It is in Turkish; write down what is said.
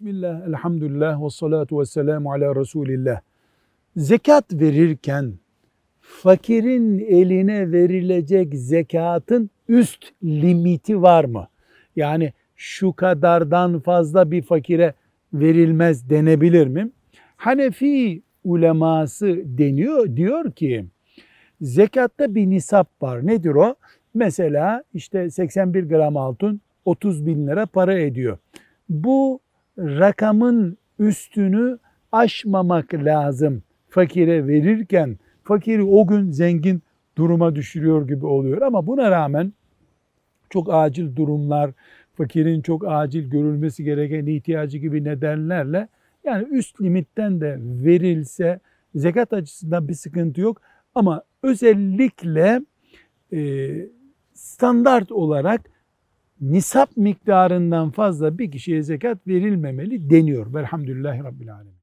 Bismillah, elhamdülillah ve salatu ve selamu ala Resulillah. Zekat verirken fakirin eline verilecek zekatın üst limiti var mı? Yani şu kadardan fazla bir fakire verilmez denebilir mi? Hanefi uleması deniyor diyor ki zekatta bir nisap var. Nedir o? Mesela işte 81 gram altın 30 bin lira para ediyor. Bu rakamın üstünü aşmamak lazım. Fakire verirken fakiri o gün zengin duruma düşürüyor gibi oluyor. Ama buna rağmen çok acil durumlar, fakirin çok acil görülmesi gereken ihtiyacı gibi nedenlerle yani üst limitten de verilse zekat açısından bir sıkıntı yok. Ama özellikle e, standart olarak nisap miktarından fazla bir kişiye zekat verilmemeli deniyor. Velhamdülillahi Rabbil Alemin.